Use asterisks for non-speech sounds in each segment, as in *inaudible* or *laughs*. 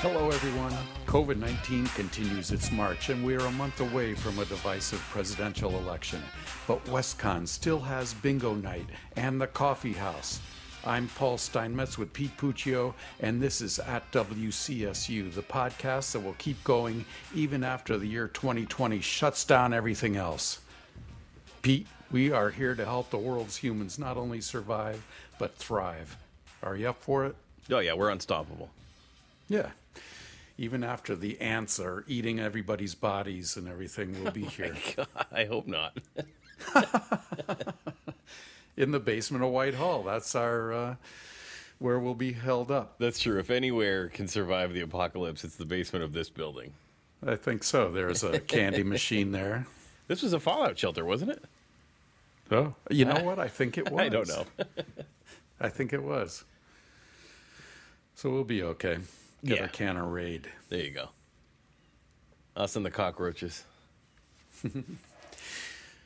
Hello, everyone. COVID 19 continues its march, and we are a month away from a divisive presidential election. But WestConn still has bingo night and the coffee house. I'm Paul Steinmetz with Pete Puccio, and this is at WCSU, the podcast that will keep going even after the year 2020 shuts down everything else. Pete, we are here to help the world's humans not only survive, but thrive. Are you up for it? Oh, yeah, we're unstoppable. Yeah. Even after the ants are eating everybody's bodies and everything, we'll be *laughs* here. God, I hope not. *laughs* *laughs* In the basement of Whitehall. That's our uh, where we'll be held up. That's true. If anywhere can survive the apocalypse, it's the basement of this building. I think so. There's a candy machine there. This was a fallout shelter, wasn't it? Oh, you know what? I think it was. I don't know. I think it was. So we'll be okay. Get Yeah. a can of raid. There you go. Us and the cockroaches. *laughs*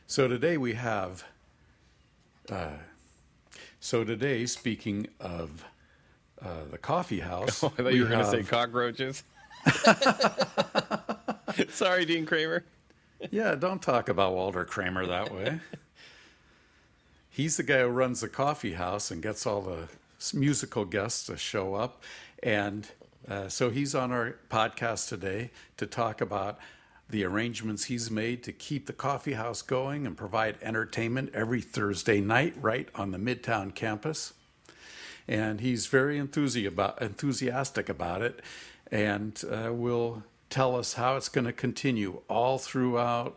So today we have. Uh, so today, speaking of uh, the coffee house, *laughs* Oh, I thought you were going to say cockroaches. *laughs* Sorry, Dean Kramer. Yeah, don't talk about Walter Kramer that way. He's the guy who runs the coffee house and gets all the musical guests to show up. And uh, so he's on our podcast today to talk about the arrangements he's made to keep the coffee house going and provide entertainment every Thursday night right on the Midtown campus. And he's very enthusiastic about it and uh, will tell us how it's going to continue all throughout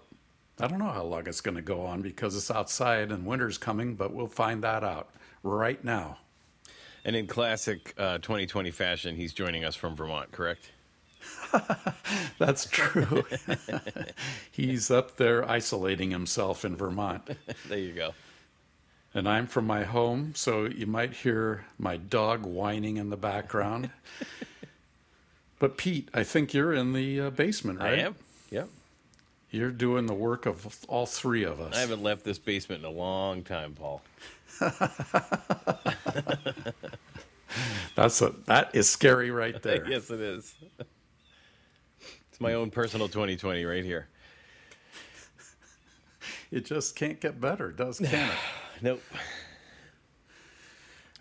I don't know how long it's going to go on because it's outside and winter's coming, but we'll find that out right now. And in classic uh, 2020 fashion, he's joining us from Vermont, correct? *laughs* That's true. *laughs* He's up there isolating himself in Vermont. *laughs* There you go. And I'm from my home, so you might hear my dog whining in the background. but Pete, I think you're in the uh, basement, right? I am. Yep. You're doing the work of all three of us. I haven't left this basement in a long time, Paul. *laughs* That's a, that is scary right *laughs* there. yes, it is. It's my own personal 2020 right here. It just can't get better, does can it? *sighs* Nope.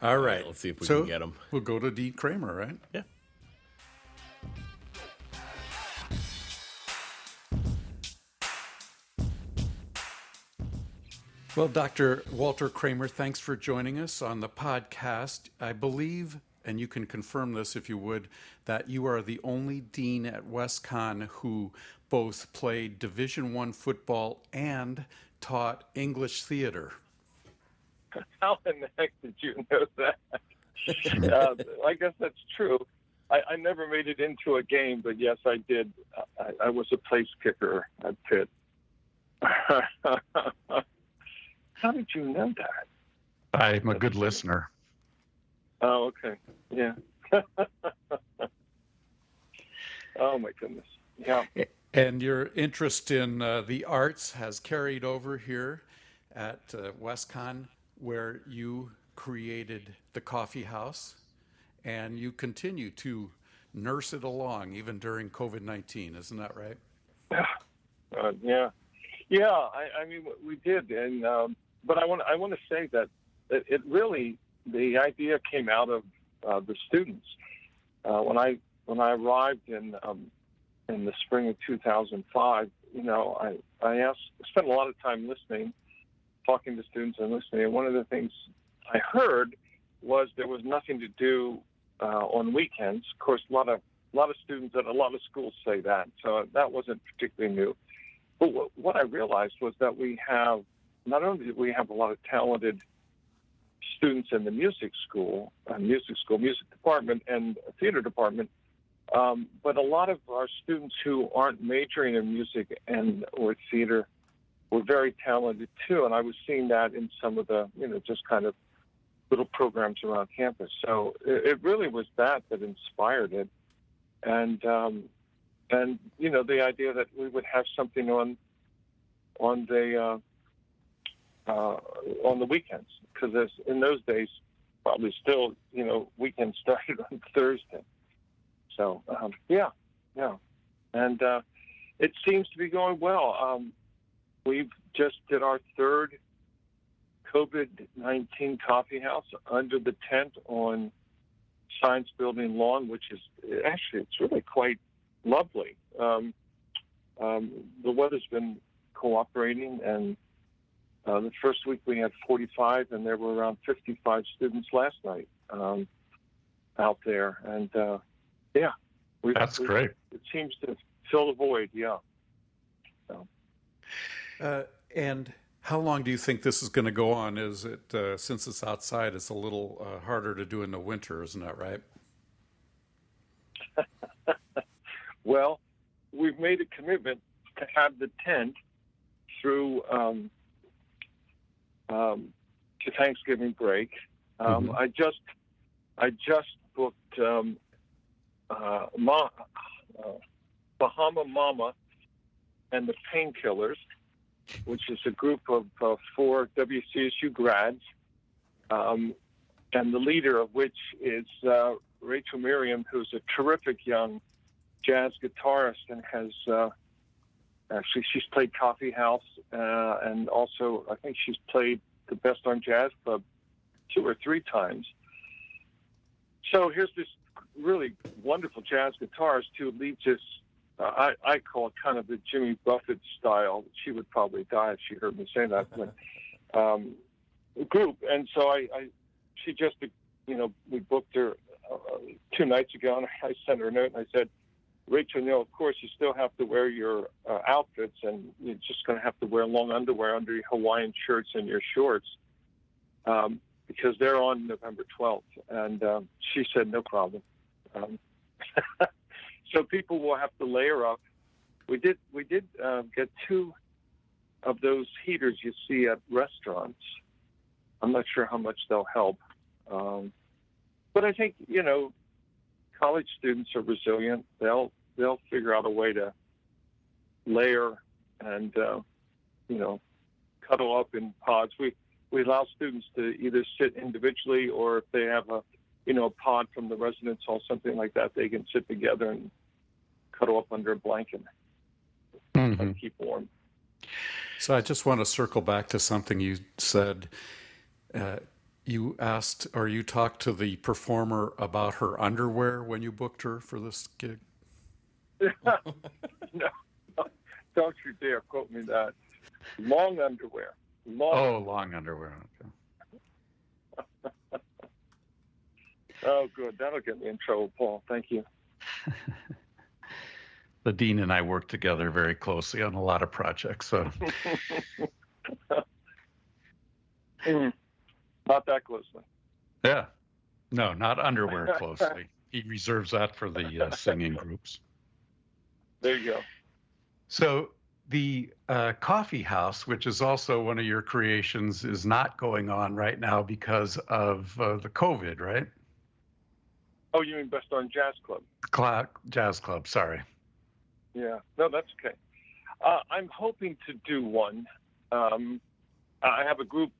All right. let's see if we so can them. We'll go to Dean Kramer, right? Yeah. Well, Dr. Walter Kramer, thanks for joining us on the podcast. I believe, and you can confirm this if you would, that you are the only dean at WestConn who both played Division One football and taught English theater. *laughs* How in the heck did you know that? *laughs* uh, I guess that's true. I, I never made it into a game, but yes, I did. I, I was a place kicker at Pitt. *laughs* How did you know that? I'm a good listener. Oh, okay. Yeah. *laughs* oh my goodness. Yeah. And your interest in uh, the arts has carried over here at uh, WestConn, where you created the coffee house, and you continue to nurse it along even during COVID 19. Isn't that right? Uh, yeah, yeah. I, I mean, we did, and um, but I want I want to say that it, it really the idea came out of uh, the students. Uh, when I when I arrived in um, in the spring of 2005, you know, I I asked spent a lot of time listening, talking to students and listening. And one of the things I heard was there was nothing to do uh, on weekends. Of course, a lot of a lot of students at a lot of schools say that, so that wasn't particularly new. But what, what I realized was that we have not only do we have a lot of talented students in the music school, uh, music school, music department, and theater department, um, but a lot of our students who aren't majoring in music and or theater were very talented too. And I was seeing that in some of the, you know, just kind of little programs around campus. So it, it really was that that inspired it, and um, and you know the idea that we would have something on on the uh, uh, on the weekends because in those days probably still you know weekends *laughs* started on Thursday. So um, yeah, yeah, and uh, it seems to be going well. Um, we've just did our third COVID nineteen coffee house under the tent on Science Building lawn, which is actually it's really quite lovely. Um, um, the weather's been cooperating, and uh, the first week we had 45, and there were around 55 students last night um, out there. And uh, yeah, we, That's we- great. It seems to fill the void. Yeah. Uh, and how long do you think this is going to go on? Is it uh, since it's outside, it's a little uh, harder to do in the winter, isn't that right? *laughs* Well, we've made a commitment to have the tent through um, um, to Thanksgiving break. Um, Mhm. I just I just booked um, uh, Ma, uh, Bahama Mama and the Painkillers, which is a group of uh, four WCSU grads, um, and the leader of which is uh, Rachel Miriam, who's a terrific young jazz guitarist and has uh, actually she's played Coffee House uh, and also I think she's played the Best Darn Jazz Club two or three times. So here's this really wonderful jazz guitarist who leads this. Uh, I, I call it kind of the Jimmy Buffett style. She would probably die if she heard me say that. But, um, group, and so I, I, she just, you know, we booked her uh, two nights ago, and I sent her a note and I said, Rachel, you know, of course, you still have to wear your uh, outfits, and you're just going to have to wear long underwear under your Hawaiian shirts and your shorts um, because they're on November 12th. And um, she said, no problem. Um, *laughs* so people will have to layer up. We did we did uh, get two of those heaters you see at restaurants. I'm not sure how much they'll help, um, but I think you know college students are resilient. They'll they'll figure out a way to layer and uh, you know cuddle up in pods. We we allow students to either sit individually or if they have a you know a pod from the residence hall, something like that, they can sit together and cuddle up under a blanket and keep warm. So I just want to circle back to something you said. Uh, you asked or you talked to the performer about her underwear when you booked her for this gig. *laughs* no, don't you dare quote me that. Long underwear. Long. Oh, long underwear. Okay. *laughs* Oh, good. That'll get me in trouble, Paul. Thank you. *laughs* The dean and I work together very closely on a lot of projects. So Mm. Not that closely. yeah, no, not underwear closely. He reserves that for the uh, singing groups. There you go. So the uh, coffee house, which is also one of your creations, is not going on right now because of uh, the COVID, right? Oh, you mean Best Darn Jazz Club? Cla- Jazz Club. Sorry. Yeah. No, that's okay. Uh, I'm hoping to do one. Um, I have a group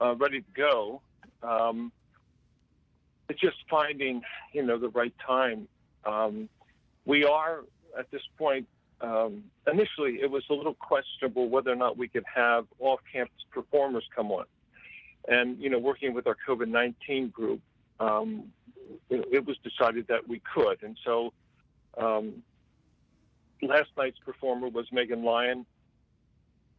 uh, ready to go. Um, it's just finding, you know, the right time. Um, we are at this point. Um, initially, it was a little questionable whether or not we could have off-campus performers come on, and you know, working with our COVID-19 group, um, it, it was decided that we could, and so. Um, last night's performer was Megan Lyon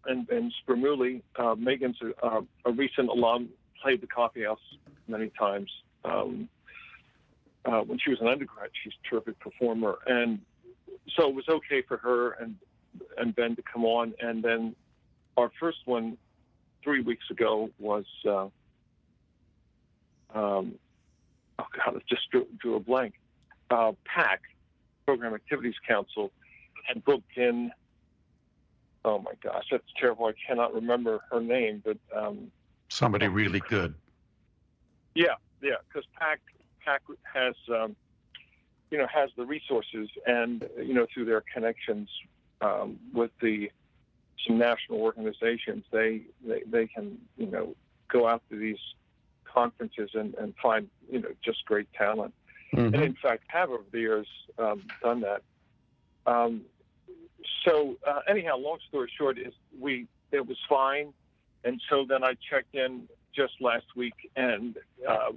and, and Spermuli. Uh, Megan's a, a, a recent alum, played the Coffee House many times. Um, uh, when she was an undergrad, she's a terrific performer. And so it was okay for her and, and Ben to come on. And then our first one three weeks ago was, uh, um, oh God, I just drew, drew a blank. Uh, PAC, Program Activities Council, had booked in. Oh my gosh, that's terrible. I cannot remember her name, but um, Somebody really good. yeah, yeah, because PAC PAC has um, you know has the resources and you know through their connections um, with the some national organizations, they, they they can you know go out to these conferences and, and find you know just great talent. and Mhm. in fact have over the years um, done that. Um, so uh, anyhow, long story short is we it was fine, and so then I checked in just last week, and uh,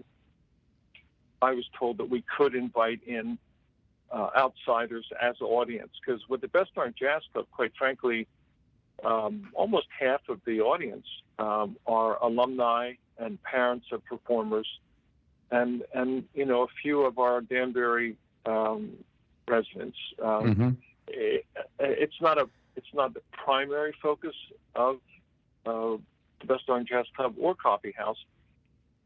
I was told that we could invite in uh, outsiders as audience because with the Best Darn Jazz Club, quite frankly, um, almost half of the audience um, are alumni and parents of performers, and and you know a few of our Danbury um, residents. Um, Mhm. it, it's not a it's not the primary focus of uh, the Best Darn Jazz Club or Coffee House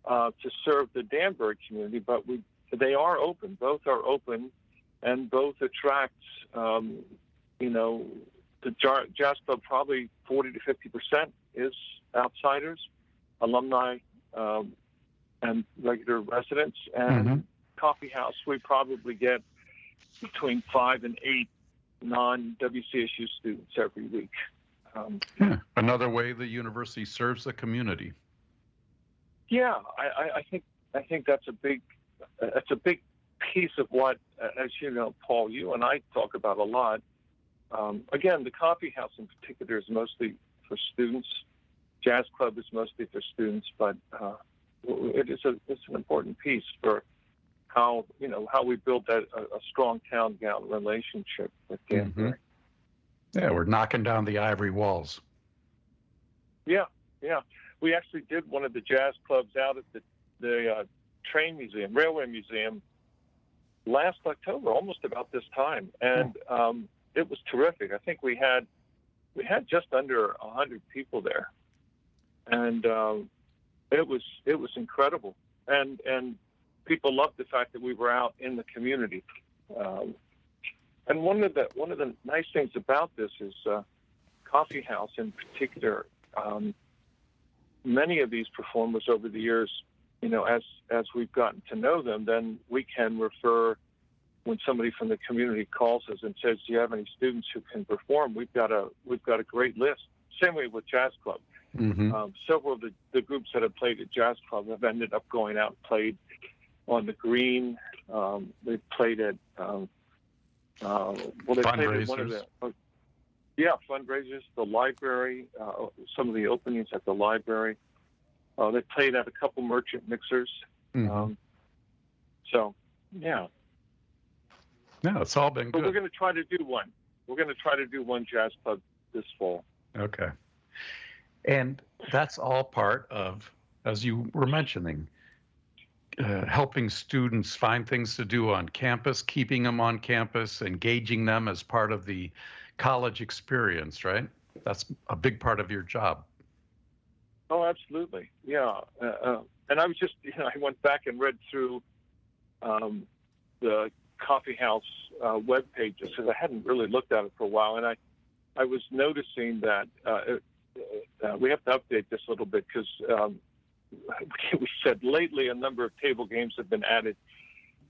uh, to serve the Danbury community, but we they are open. Both are open, and both attract um, you know the jar- Jazz Club probably forty to fifty percent is outsiders, alumni, um, and regular residents, and Mhm. Coffee House we probably get between five and eight non WCSU students every week. Um, Yeah. Another way the university serves the community. Yeah, I, I, I think I think that's a big that's a big piece of what, as you know, Paul, you and I talk about a lot. Um, again, the coffee house in particular is mostly for students. Jazz club is mostly for students, but uh, it is a it's an important piece for how you know how we build that a, a strong town gown relationship with Danbury. Yeah, we're knocking down the ivory walls. Yeah, yeah. We actually did one of the jazz clubs out at the the uh, train museum, railway museum, last October, almost about this time, and um, it was terrific. I think we had we had just under hundred people there, and um, it was it was incredible. And and people loved the fact that we were out in the community. Um, and one of the one of the nice things about this is uh, Coffee House in particular. Um, many of these performers over the years, you know, as as we've gotten to know them, then we can refer when somebody from the community calls us and says, "Do you have any students who can perform?" We've got a we've got a great list. Same way with Jazz Club. hmm Um, several of the, the groups that have played at Jazz Club have ended up going out and played on the green. Um, they've played at um, uh, well, they played at one of the yeah fundraisers, the library, uh, some of the openings at the library. Uh, they played at a couple merchant mixers. hmm Um, so yeah, yeah, it's all been but we're going to try to do one. We're going to try to do one Jazz Club this fall. Okay. And that's all part of, as you were mentioning, uh, helping students find things to do on campus, keeping them on campus, engaging them as part of the college experience, right? That's a big part of your job. Oh, absolutely. Yeah. Uh, uh, and I was just, *laughs* you know, I went back and read through um, the coffee house uh, web pages because I hadn't really looked at it for a while, and I, I was noticing that uh, it, uh, we have to update this a little bit because um, *laughs* we said lately a number of table games have been added.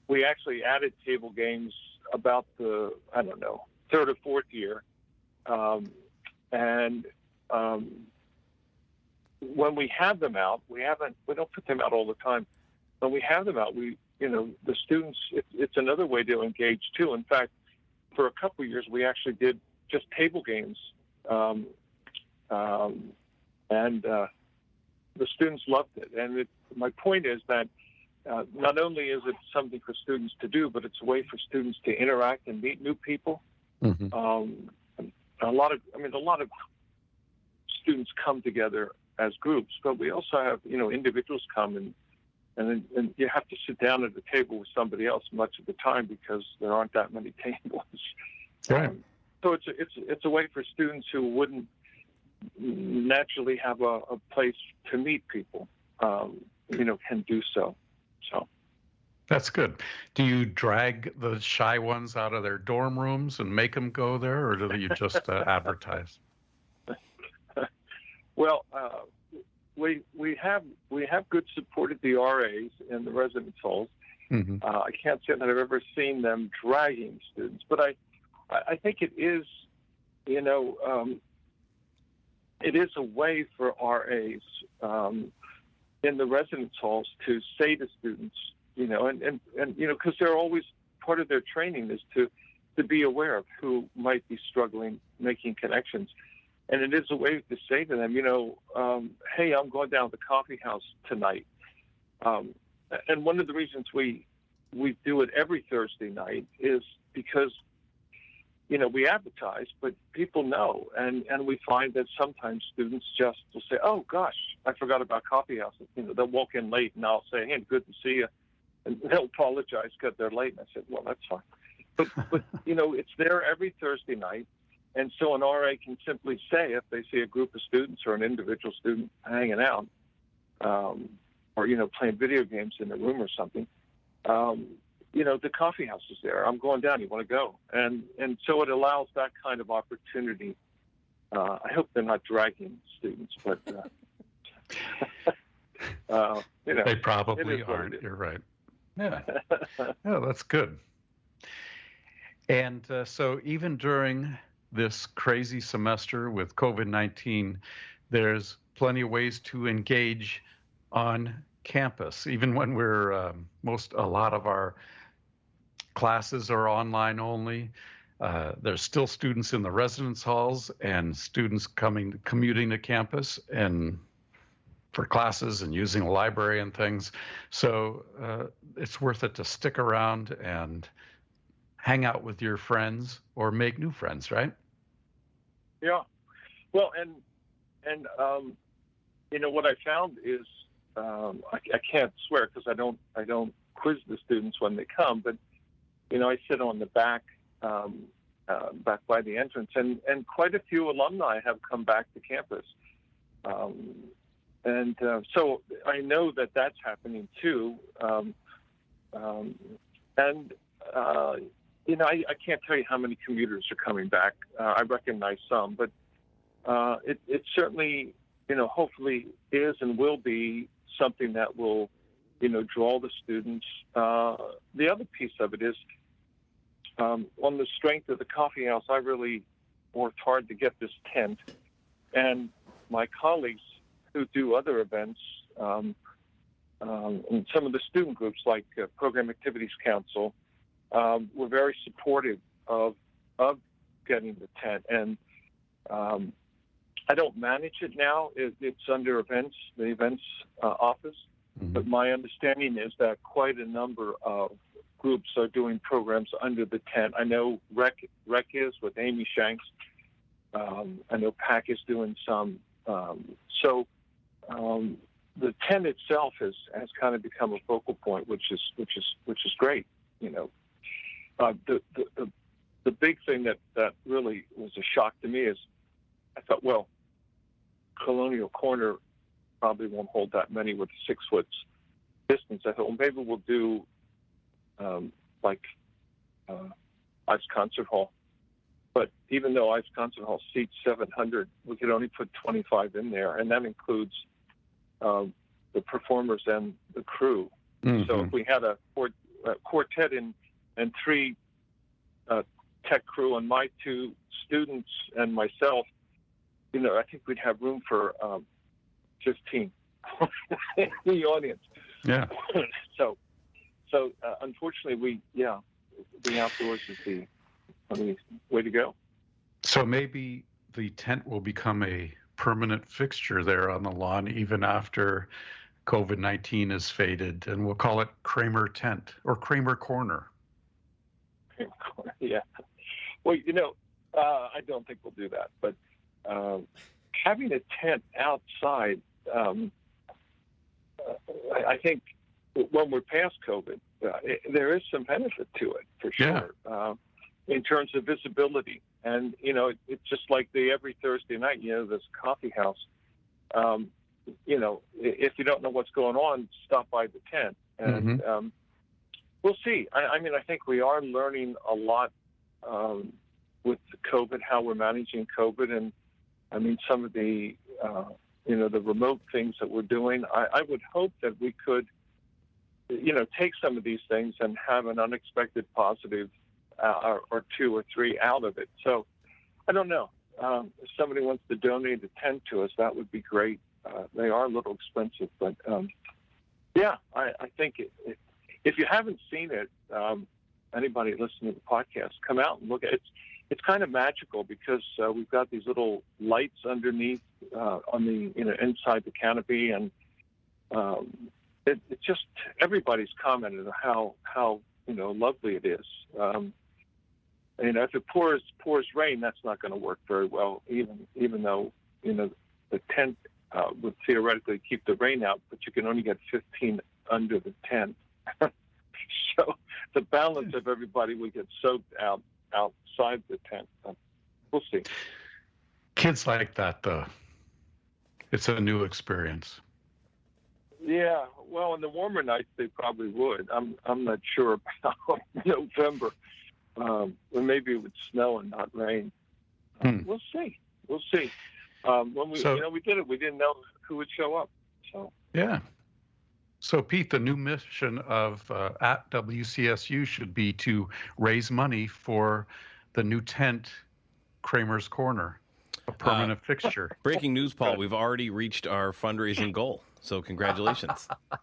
We actually added table games about the I don't know third or fourth year, um, and um, when we have them out, we haven't we don't put them out all the time. When we have them out, we you know the students it, it's another way to engage too. In fact, for a couple years, we actually did just table games, um, um, and uh, the students loved it. And it, my point is that uh, not only is it something for students to do, but it's a way for students to interact and meet new people. Mm-hmm. Um, a lot of, I mean, a lot of students come together as groups, but we also have, you know, individuals come and and then, and you have to sit down at the table with somebody else much of the time because there aren't that many *laughs* tables. Right. Um, so it's a, it's it's a way for students who wouldn't naturally have a, a place to meet people, um, you know, can do so. So. That's good. Do you drag the shy ones out of their dorm rooms and make them go there, or do you just uh, *laughs* advertise? Well, uh, we we have we have good support at the RAs in the residence halls. hmm Uh, I can't say that I've ever seen them dragging students, but I I I think it is, you know, um, it is a way for RAs um, in the residence halls to say to students, you know, and and and you know, because they're always part of their training is to to be aware of who might be struggling making connections. And it is a way to say to them, you know, um, hey, I'm going down to the coffee house tonight. Um, and one of the reasons we we do it every Thursday night is because you know we advertise, but people know, and and we find that sometimes students just will say, "Oh gosh, I forgot about coffee house." You know, they'll walk in late, and I'll say, "Hey, good to see you," and they'll apologize because they're late. And I said, "Well, that's fine," but but *laughs* you know, it's there every Thursday night. And so an RA can simply say if they see a group of students or an individual student hanging out, um, or you know playing video games in a room or something, um, you know the coffee house is there. I'm going down. You want to go? And and so it allows that kind of opportunity. Uh, I hope they're not dragging students, but uh, *laughs* *laughs* uh, you know They probably is what it aren't. You're right. Yeah. *laughs* Yeah, that's good. And uh, so, even during this crazy semester with COVID 19, there's plenty of ways to engage on campus, even when we're um, most, a lot of our classes are online only. Uh, there's still students in the residence halls and students coming, commuting to campus and for classes and using the library and things. So uh, it's worth it to stick around and hang out with your friends or make new friends, right? Yeah. Well, and and um, you know what I found is um, I, I can't swear because I don't I don't quiz the students when they come, but you know I sit on the back um, uh, back by the entrance, and and quite a few alumni have come back to campus. Um, and uh, so I know that that's happening too. Um, um, and uh, you know, I, I can't tell you how many commuters are coming back. Uh, I recognize some, but uh, it, it certainly, you know, hopefully is and will be something that will, you know, draw the students. Uh, the other piece of it is um, on the strength of the coffee house. I really worked hard to get this tent, and my colleagues who do other events. Um, um, and some of the student groups, like uh, Program Activities Council, um, were very supportive of of getting the tent. And um, I don't manage it now; it, it's under events, the events uh, office. But my understanding is that quite a number of groups are doing programs under the tent. I know Rec Rec is with Amy Shanks. Um, I know PAC is doing some. Um, so um, the tent itself has has kind of become a focal point, which is which is which is great. You know, uh, the, the the the big thing that that really was a shock to me is I thought, well, Colonial Corner probably won't hold that many with six foot distance. I thought, well, maybe we'll do um, like uh, Ives Concert Hall. But even though Ives Concert Hall seats 700, we could only put 25 in there, and that includes um, the performers and the crew. Mm-hmm. So if we had a, a quartet and and three uh, tech crew and my two students and myself, you know, I think we'd have room for um, 15 *laughs* in the audience. yeah. *coughs* so, so uh, unfortunately, we yeah, being outdoors is the I mean, way to go. So maybe the tent will become a permanent fixture there on the lawn even after COVID 19 is faded, and we'll call it Kramer Tent or Kramer Corner. *laughs* yeah. Well, you know, uh, I don't think we'll do that, but um, having a tent outside, um, uh, I, think when we're past COVID, uh, it, there is some benefit to it for Yeah. sure. Uh, in terms of visibility, and you know, it, it's just like the every Thursday night, you know, this coffee house. Um, you know, if you don't know what's going on, stop by the tent, and um, we'll see. I, I mean, I think we are learning a lot um, with COVID, how we're managing COVID, and I mean, some of the uh, you know the remote things that we're doing. I, I would hope that we could, you know, take some of these things and have an unexpected positive uh, or, or two or three out of it. So, I don't know. Um, if somebody wants to donate a tent to us, that would be great. Uh, they are a little expensive, but um, yeah, I, I think it, it, if you haven't seen it, um, anybody listening to the podcast, come out and look at it. It's, it's kind of magical because uh, we've got these little lights underneath uh, on the you know inside the canopy, and um, it, it just everybody's commented on how how you know lovely it is. Um, you know, if it pours pours rain, that's not going to work very well. Even even though you know the tent uh, would theoretically keep the rain out, but you can only get 15 under the tent. *laughs* so the balance of everybody would get soaked out outside the tent. we'll see. Kids like that, though. It's a new experience. Yeah, well, in the warmer nights they probably would. I'm I'm not sure about *laughs* November. Um, or maybe it would snow and not rain. Hmm. We'll see. We'll see. Um, when we So- you know we did it, we didn't know who would show up. So Yeah. So, Pete, the new mission of uh, at WCSU should be to raise money for the new tent, Kramer's Corner, a permanent fixture. Breaking news, Paul. We've already reached our fundraising goal. So congratulations. *laughs*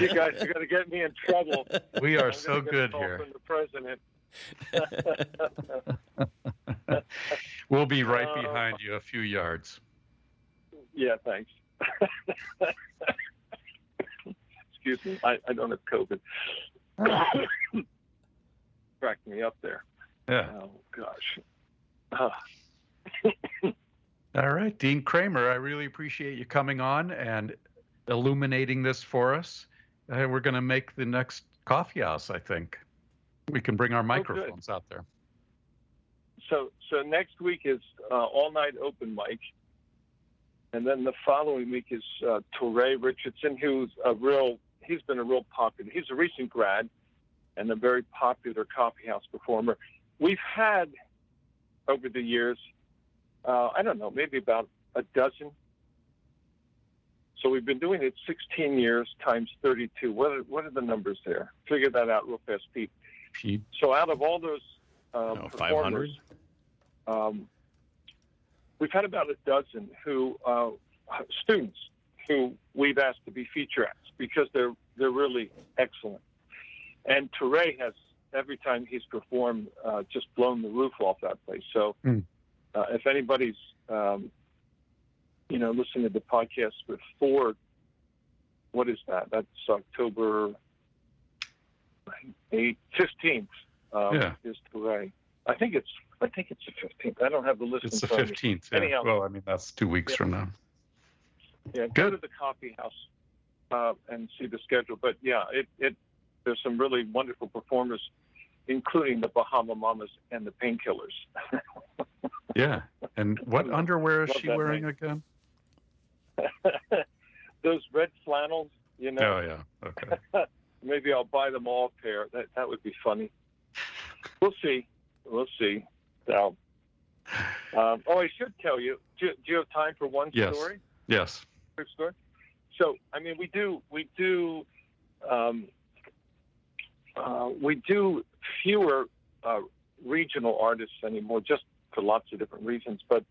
you guys are going to get me in trouble. We are I'm so gonna get a good call here. From the president. *laughs* We'll be right Uh, behind you a few yards. Yeah, thanks. *laughs* Excuse me. I, I don't have COVID. *coughs* Cracked me up there. Yeah. Oh gosh. Uh, *laughs* All right, Dean Kramer, I really appreciate you coming on and illuminating this for us. Uh, we're going to make the next coffee house, I think. We can bring our microphones out there. so so next week is uh, all night open mic, and then the following week is uh, Richardson, who's a real. He's been a real popular. He's a recent grad, and a very popular coffee house performer. We've had over the years, uh, I don't know, maybe about a dozen. So we've been doing it 16 years times 32. What are, what are the numbers there? Figure that out real fast, Pete. Pete. So out of all those um, No, performers, 500? um, we've had about a dozen who uh, students who we've asked to be feature acts because they're they're really excellent. And Touré has every time he's performed uh, just blown the roof off that place. So Hmm. Uh, if anybody's um, you know listening to the podcast before, what is that? That's October fifteenth. Um, Yeah. is Touré. I think it's I think it's the fifteenth. I don't have the list. It's the front of me. 15th. Yeah. Anyhow. Well, I mean, that's two weeks Yeah. from now. Yeah, go to the coffee house uh, and see the schedule. But yeah, it, it there's some really wonderful performers, including the Bahama Mamas and the Painkillers. *laughs* Yeah. And what underwear is she wearing name. again? *laughs* Those red flannels, you know. Oh, yeah. Okay. *laughs* Maybe I'll buy them all a pair. That that would be funny. We'll see. We'll see. So, um, oh, I should tell you. Do, do you have time for one Yes. story? Yes. quick story. So, I mean, we do we do um, uh, we do fewer uh, regional artists anymore, just for lots of different reasons. But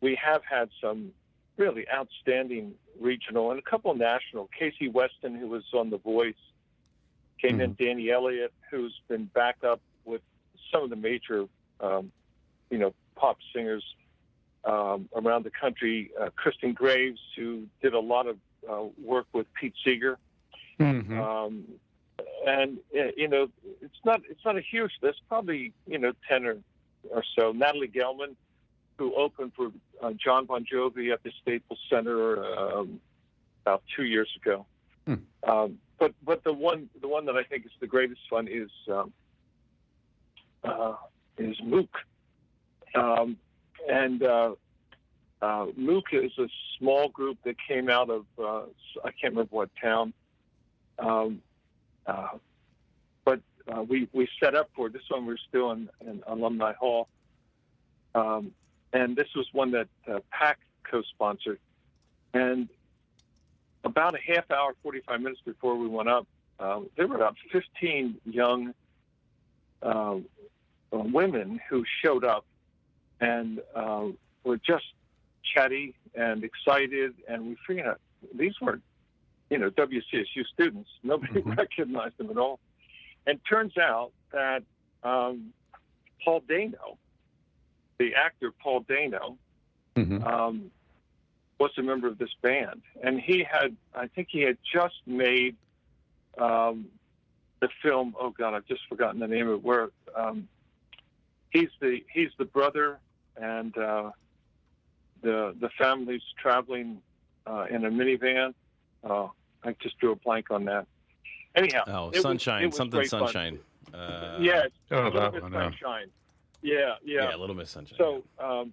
we have had some really outstanding regional and a couple national. Casey Weston, who was on The Voice, came in. Danny Elliott, who's been back up with some of the major, um, you know, pop singers um, around the country. Uh, Kristen Graves, who did a lot of uh, work with Pete Seeger, Mhm. um, and uh, you know, it's not it's not a huge list. Probably you know ten or or so. Natalie Gelman, who opened for uh, Jon Bon Jovi at the Staples Center um, about two years ago. Hmm. Um, but but the one the one that I think is the greatest one is um, uh, is Mook, um, and uh, uh, Mook is a small group that came out of uh, I can't remember what town, um, uh, uh, we we set up for this one. We're still in, in Alumni Hall, um, and this was one that uh, PAC co-sponsored, and about a half hour, 45 minutes before we went up, um, there were about 15 young uh, uh, women who showed up and uh, were just chatty and excited. And we figured out these weren't you know, WCSU students. Nobody Mhm. *laughs* recognized them at all. And turns out that um, Paul Dano, the actor Paul Dano, Mhm. um, was a member of this band, and he had, I think, he had just made um, the film. Oh God, I've just forgotten the name of it. Where um, he's the he's the brother, and uh, the the family's traveling uh, in a minivan. Uh, I just drew a blank on that. Anyhow, Oh, it was- sunshine, it was something great fun. sunshine. Uh, yeah, Oh, Little that Miss one. Yeah. Sunshine. Yeah, yeah. yeah, Little Miss Sunshine. So, um,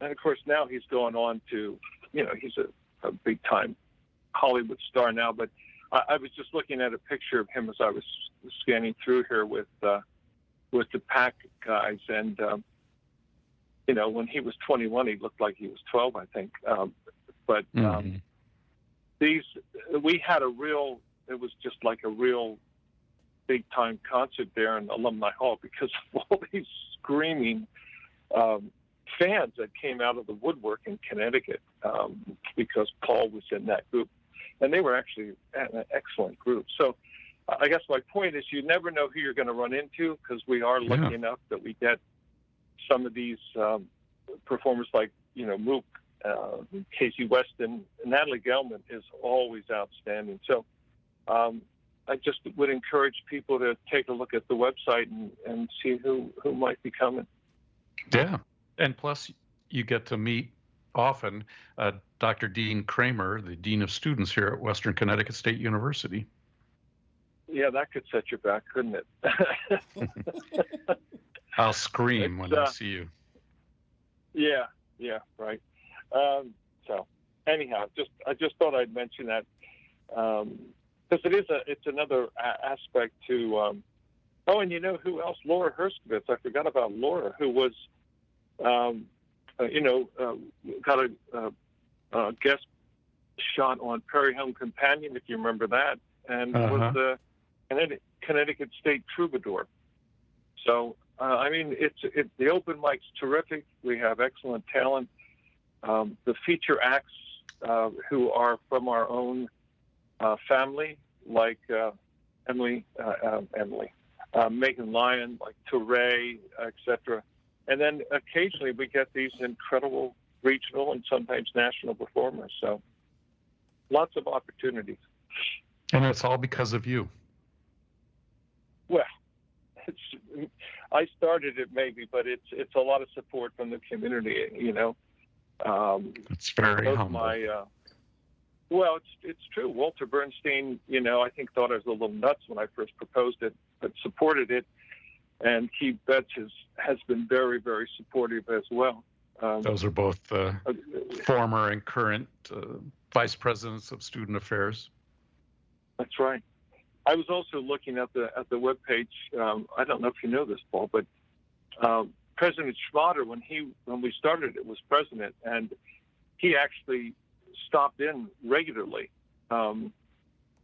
and of course, now he's going on to, you know, he's a, a big time Hollywood star now. But I, I was just looking at a picture of him as I was scanning through here with uh, with the PAC guys, and um, you know, when he was 21, he looked like he was 12, I think. Um, but um, Mhm. these, we had a real, it was just like a real big time concert there in Alumni Hall because of all *laughs* these screaming um, fans that came out of the woodwork in Connecticut um, because Paul was in that group. And they were actually an excellent group. So I guess my point is you never know who you're going to run into because we are lucky Yeah. enough that we get some of these um, performers like, you know, Mook, uh, Casey Weston, Natalie Gelman is always outstanding. So um, I just would encourage people to take a look at the website and, and see who, who might be coming. Yeah, and plus you get to meet often uh, Dr. Dean Kramer, the dean of students here at Western Connecticut State University. Yeah, that could set you back, couldn't it? *laughs* I'll scream when It's, I uh, see you. yeah, yeah, right. Um, so anyhow, just I just thought I'd mention that because it is a it's another aspect to. Um, oh, and you know who else? Laura Herscovitch. I forgot about Laura, who was, um, uh, you know, uh, got a, uh, uh guest shot on Prairie Home Companion, if you remember that, and Uh-huh. was the Connecticut, Connecticut State Troubadour. So uh, I mean, it's it, the open mic's terrific. We have excellent talent. Um, the feature acts uh, who are from our own family, like uh, Emily, uh, uh, Emily, uh, Megan Lyon, like Touré, etc. And then occasionally we get these incredible regional and sometimes national performers. So lots of opportunities. And it's all because of you. Well, *laughs* it's, I started it maybe, but it's it's a lot of support from the community. You know, um, It's very humble. my uh, well, it's it's true. Walter Bernstein, you know, I think thought I was a little nuts when I first proposed it, but supported it. And Keith Betts has, has been very, very supportive as well. Um, Those are both uh, uh, former and current uh, vice presidents of student affairs. That's right. I was also looking at the at the webpage. Um, I don't know if you know this, Paul, but um, President Schmotter, when he when we started it, was president, and he actually stopped in regularly. Um,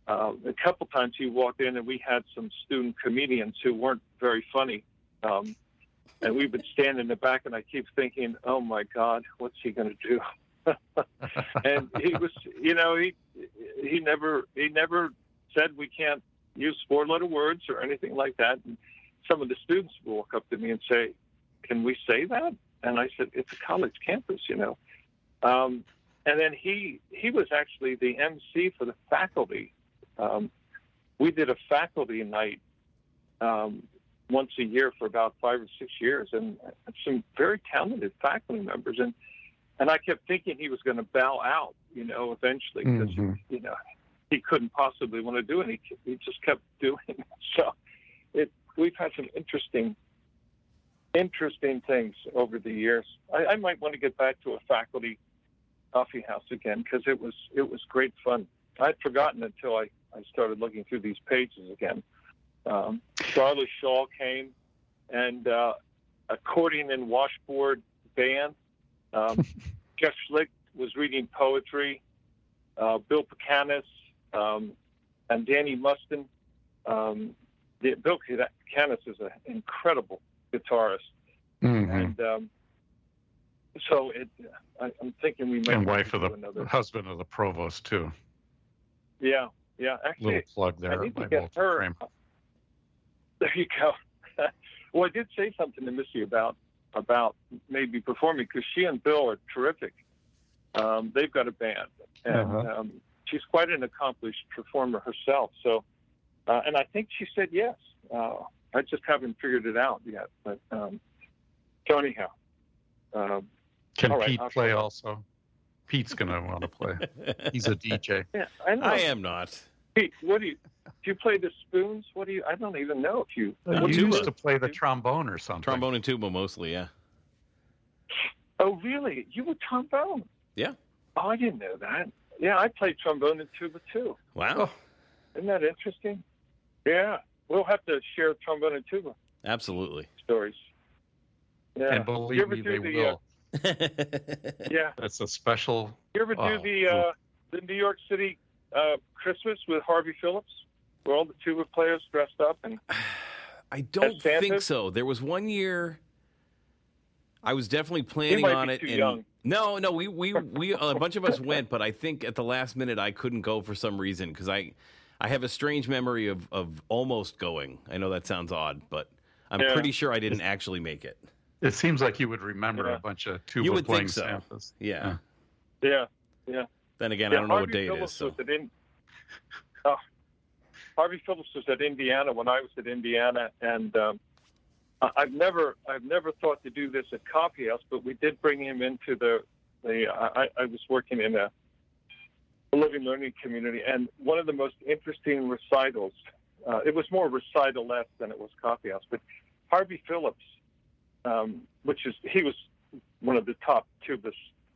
uh, a couple times he walked in, and we had some student comedians who weren't very funny, um, and we would stand in the back, and I keep thinking, "Oh my God, what's he going to do?" *laughs* and he was, you know, he he never he never said we can't use four letter words or anything like that. And some of the students would walk up to me and say, "Can we say that?" And I said, "It's a college campus, you know." Um, and then he he was actually the MC for the faculty. Um, we did a faculty night um, once a year for about five or six years, and some very talented faculty members. And and I kept thinking he was going to bow out, you know, eventually because Mhm. you know he couldn't possibly want to do it. He, he just kept doing it. *laughs* So it we've had some interesting interesting things over the years. I, I might want to get back to a faculty coffee house again because it was it was great fun. I'd forgotten until I, I started looking through these pages again. Um, Charlie Shaw came and uh, accordion and washboard band. Um, *laughs* Jeff Schlick was reading poetry. Uh, Bill Pacanis um, and Danny Mustin. Um, the, Bill Pacanis is an incredible guitarist, Mhm. and um, so it, I, I'm thinking we might And need wife of the another. husband of the provost too. yeah, yeah. Actually, Little plug I there need by to get her. Kramer. *laughs* There you go. *laughs* well, I did say something to Missy about about maybe performing because she and Bill are terrific. Um, they've got a band, and Uh-huh. um, she's quite an accomplished performer herself. So, uh, and I think she said yes. Uh, I just haven't figured it out yet. But um, so anyhow, um, Can All right, Pete I'll play try. also? Pete's gonna want to play. *laughs* He's a DJ. yeah, I. I am not. Pete, what do you? Do you play the spoons? What do you? I don't even know if you. Uh, you do you used to play the trombone or something. Trombone and tuba mostly, yeah. Oh, really? You were trombone? Yeah. Oh, I didn't know that. Yeah, I played trombone and tuba too. Wow. Oh. Isn't that interesting? Yeah, we'll have to share trombone and tuba Absolutely. stories. Yeah. And believe me, they the, uh, will. *laughs* yeah. That's a special. You ever do Oh, the uh, the New York City uh, Christmas with Harvey Phillips, where all the tuba players dressed up and *sighs* I don't think so. There was one year I was definitely planning might on be it. too and young. No, no, we we we a bunch of us went, but I think at the last minute I couldn't go for some reason because I I have a strange memory of of almost going. I know that sounds odd, but I'm Yeah. pretty sure I didn't actually make it. It seems like you would remember Yeah. a bunch of tuba You would playing think so. Santas. Yeah. Yeah. yeah. Then again, yeah, I don't know Harvey what day Phillips it is. So. Was at in, oh, Harvey Phillips was at Indiana when I was at Indiana, and um, I- I've never, I've never thought to do this at Coffee House, but we did bring him into the, the. I, I was working in a, a living learning community, and one of the most interesting recitals. Uh, it was more recital less than it was Coffee House, but Harvey Phillips, um, which is he was one of the top tuba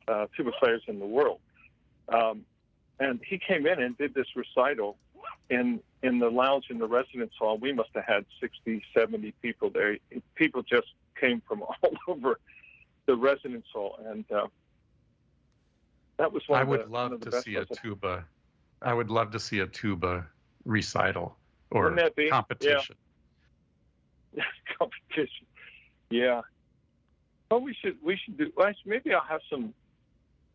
uh, tuba players in the world. Um, and he came in and did this recital in in the lounge in the residence hall. We must have had 60, 70 people there. People just came from *laughs* all over the residence hall, and uh, that was one. I of would the, love to see a tuba. I would love to see a tuba recital or be? Yeah. competition. *laughs* competition. Yeah. Well, we should we should do. Well, maybe I'll have some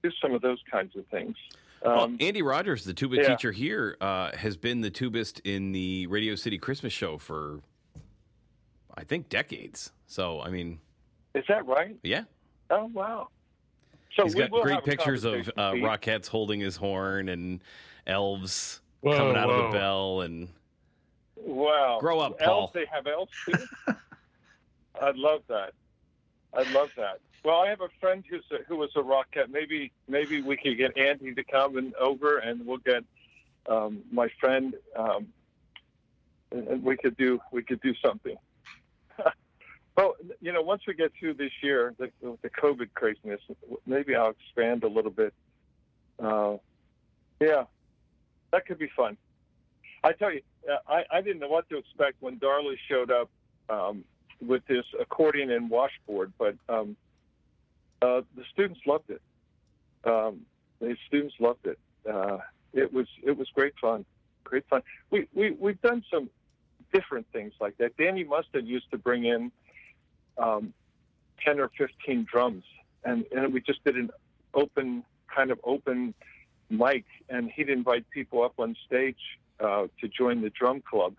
do some of those kinds of things. Well, Um, Andy Rogers, the tuba yeah. teacher here, uh, has been the tubist in the Radio City Christmas show for, I think, decades. So, I mean, is that right? yeah. Oh wow. So He's we got will great have a pictures of conversation, uh, Pete. Rockettes holding his horn and elves Whoa, coming out of the bell. And Wow. Grow up, elves, Paul. They have elves too. *laughs* I'd love that. I'd love that. Well, I have a friend who's a, who was a Rockette. Maybe maybe we could get Andy to come and over, and we'll get um, my friend. Um, and and we could do we could do something. *laughs* well, you know, once we get through this year, the, the COVID craziness, maybe I'll expand a little bit. Uh, yeah, that could be fun. I tell you, uh, I, I didn't know what to expect when Darla showed up um, with this accordion and washboard, but um, uh, the students loved it. Um, the students loved it. Uh, it was it was great fun, great fun. We we we've done some different things like that. Danny Mustard used to bring in um, ten or fifteen drums, and and we just did an open kind of open mic, and he'd invite people up on stage uh, to join the drum club,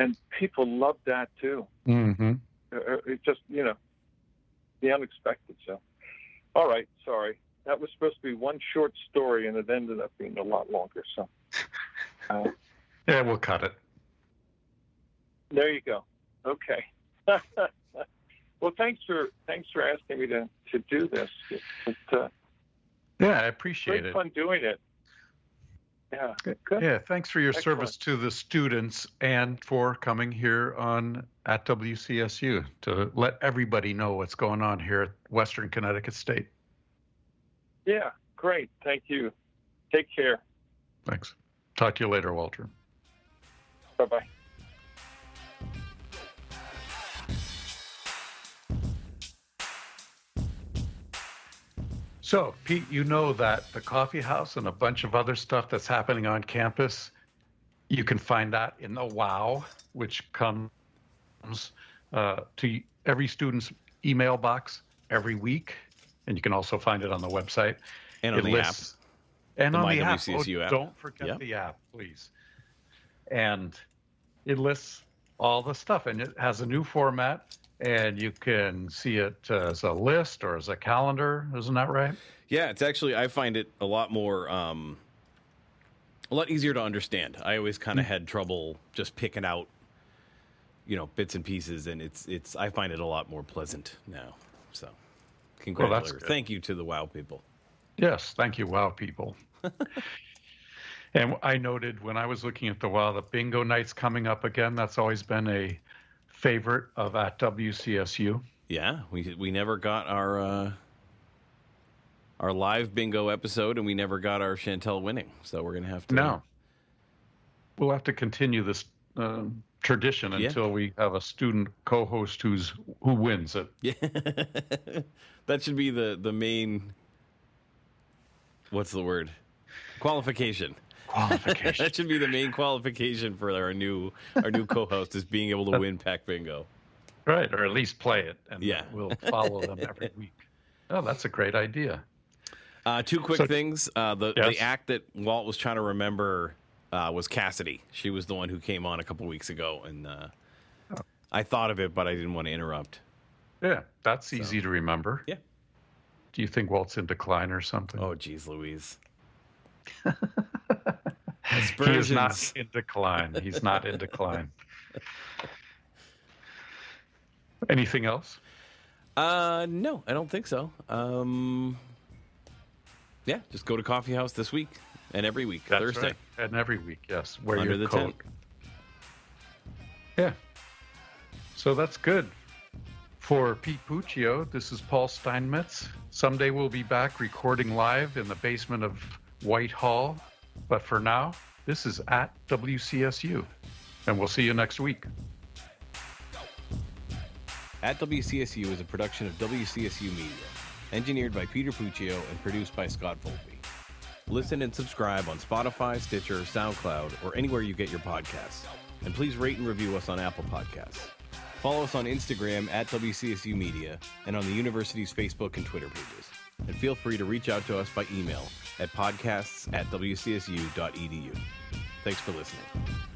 and people loved that too. Mm-hmm. Uh, uh, It just you know the unexpected. So, all right, sorry. That was supposed to be one short story, and it ended up being a lot longer. So, *laughs* uh, Yeah, we'll cut it. there you go. Okay. *laughs* well, thanks for thanks for asking me to to do this. It, it, uh, Yeah, I appreciate great it. fun doing it. Yeah. Good. Yeah, thanks for your Excellent. service to the students and for coming here on at WCSU to let everybody know what's going on here at Western Connecticut State. Yeah. Great. Thank you. Take care. Thanks. Talk to you later, Walter. Bye bye. So, Pete, you know that the coffee house and a bunch of other stuff that's happening on campus, you can find that in the WOW, which comes uh, to every student's email box every week. And you can also find it on the website. and on it the lists, And The on My the app, oh, app. don't forget Yep. the app, please. And it lists all the stuff, and it has a new format, and you can see it as a list or as a calendar. Isn't that right? Yeah, it's actually I find it a lot more um a lot easier to understand. I always kind of had trouble just picking out you know bits and pieces and it's it's I find it a lot more pleasant now. So congratulations. good. Thank you to the wow people. Yes, thank you, wow people. *laughs* and I noted when I was looking at the wow, the bingo night's coming up again. That's always been a favorite of at WCSU. Yeah, we we never got our uh our live bingo episode and we never got our Chantel winning. So we're going to have to No, we'll have to continue this um, tradition Yeah. until we have a student co-host who's who wins it. Yeah. *laughs* that should be the the main what's the word? Qualification. Qualification. *laughs* That should be the main qualification for our new our new co-host is being able to win PAC Bingo. right, or at least play it, and Yeah. we'll follow them every *laughs* week. Oh, that's a great idea. Uh, two quick So- things. Uh, the Yes. the act that Walt was trying to remember uh, was Cassidy. She was the one who came on a couple weeks ago, and uh, I thought of it, but I didn't want to interrupt. Yeah, that's easy to remember. Yeah. Do you think Walt's in decline or something? Oh, geez, Louise. *laughs* he is not in decline. He's not in decline. Anything else? Uh, no, I don't think so. Um, yeah, just go to Coffee House this week and every week, Thursday. right. And every week, yes. Wear Under your the coat. tent. Yeah. So that's good. For Pete Puccio, this is Paul Steinmetz. Someday we'll be back recording live in the basement of Whitehall. But for now, this is at WCSU. And we'll see you next week. At WCSU is a production of WCSU Media, engineered by Peter Puccio and produced by Scott Volpe. Listen and subscribe on Spotify, Stitcher, SoundCloud, or anywhere you get your podcasts. And please rate and review us on Apple Podcasts. Follow us on Instagram at WCSU Media and on the university's Facebook and Twitter pages. And feel free to reach out to us by email at podcasts at wcsu.edu. Thanks for listening.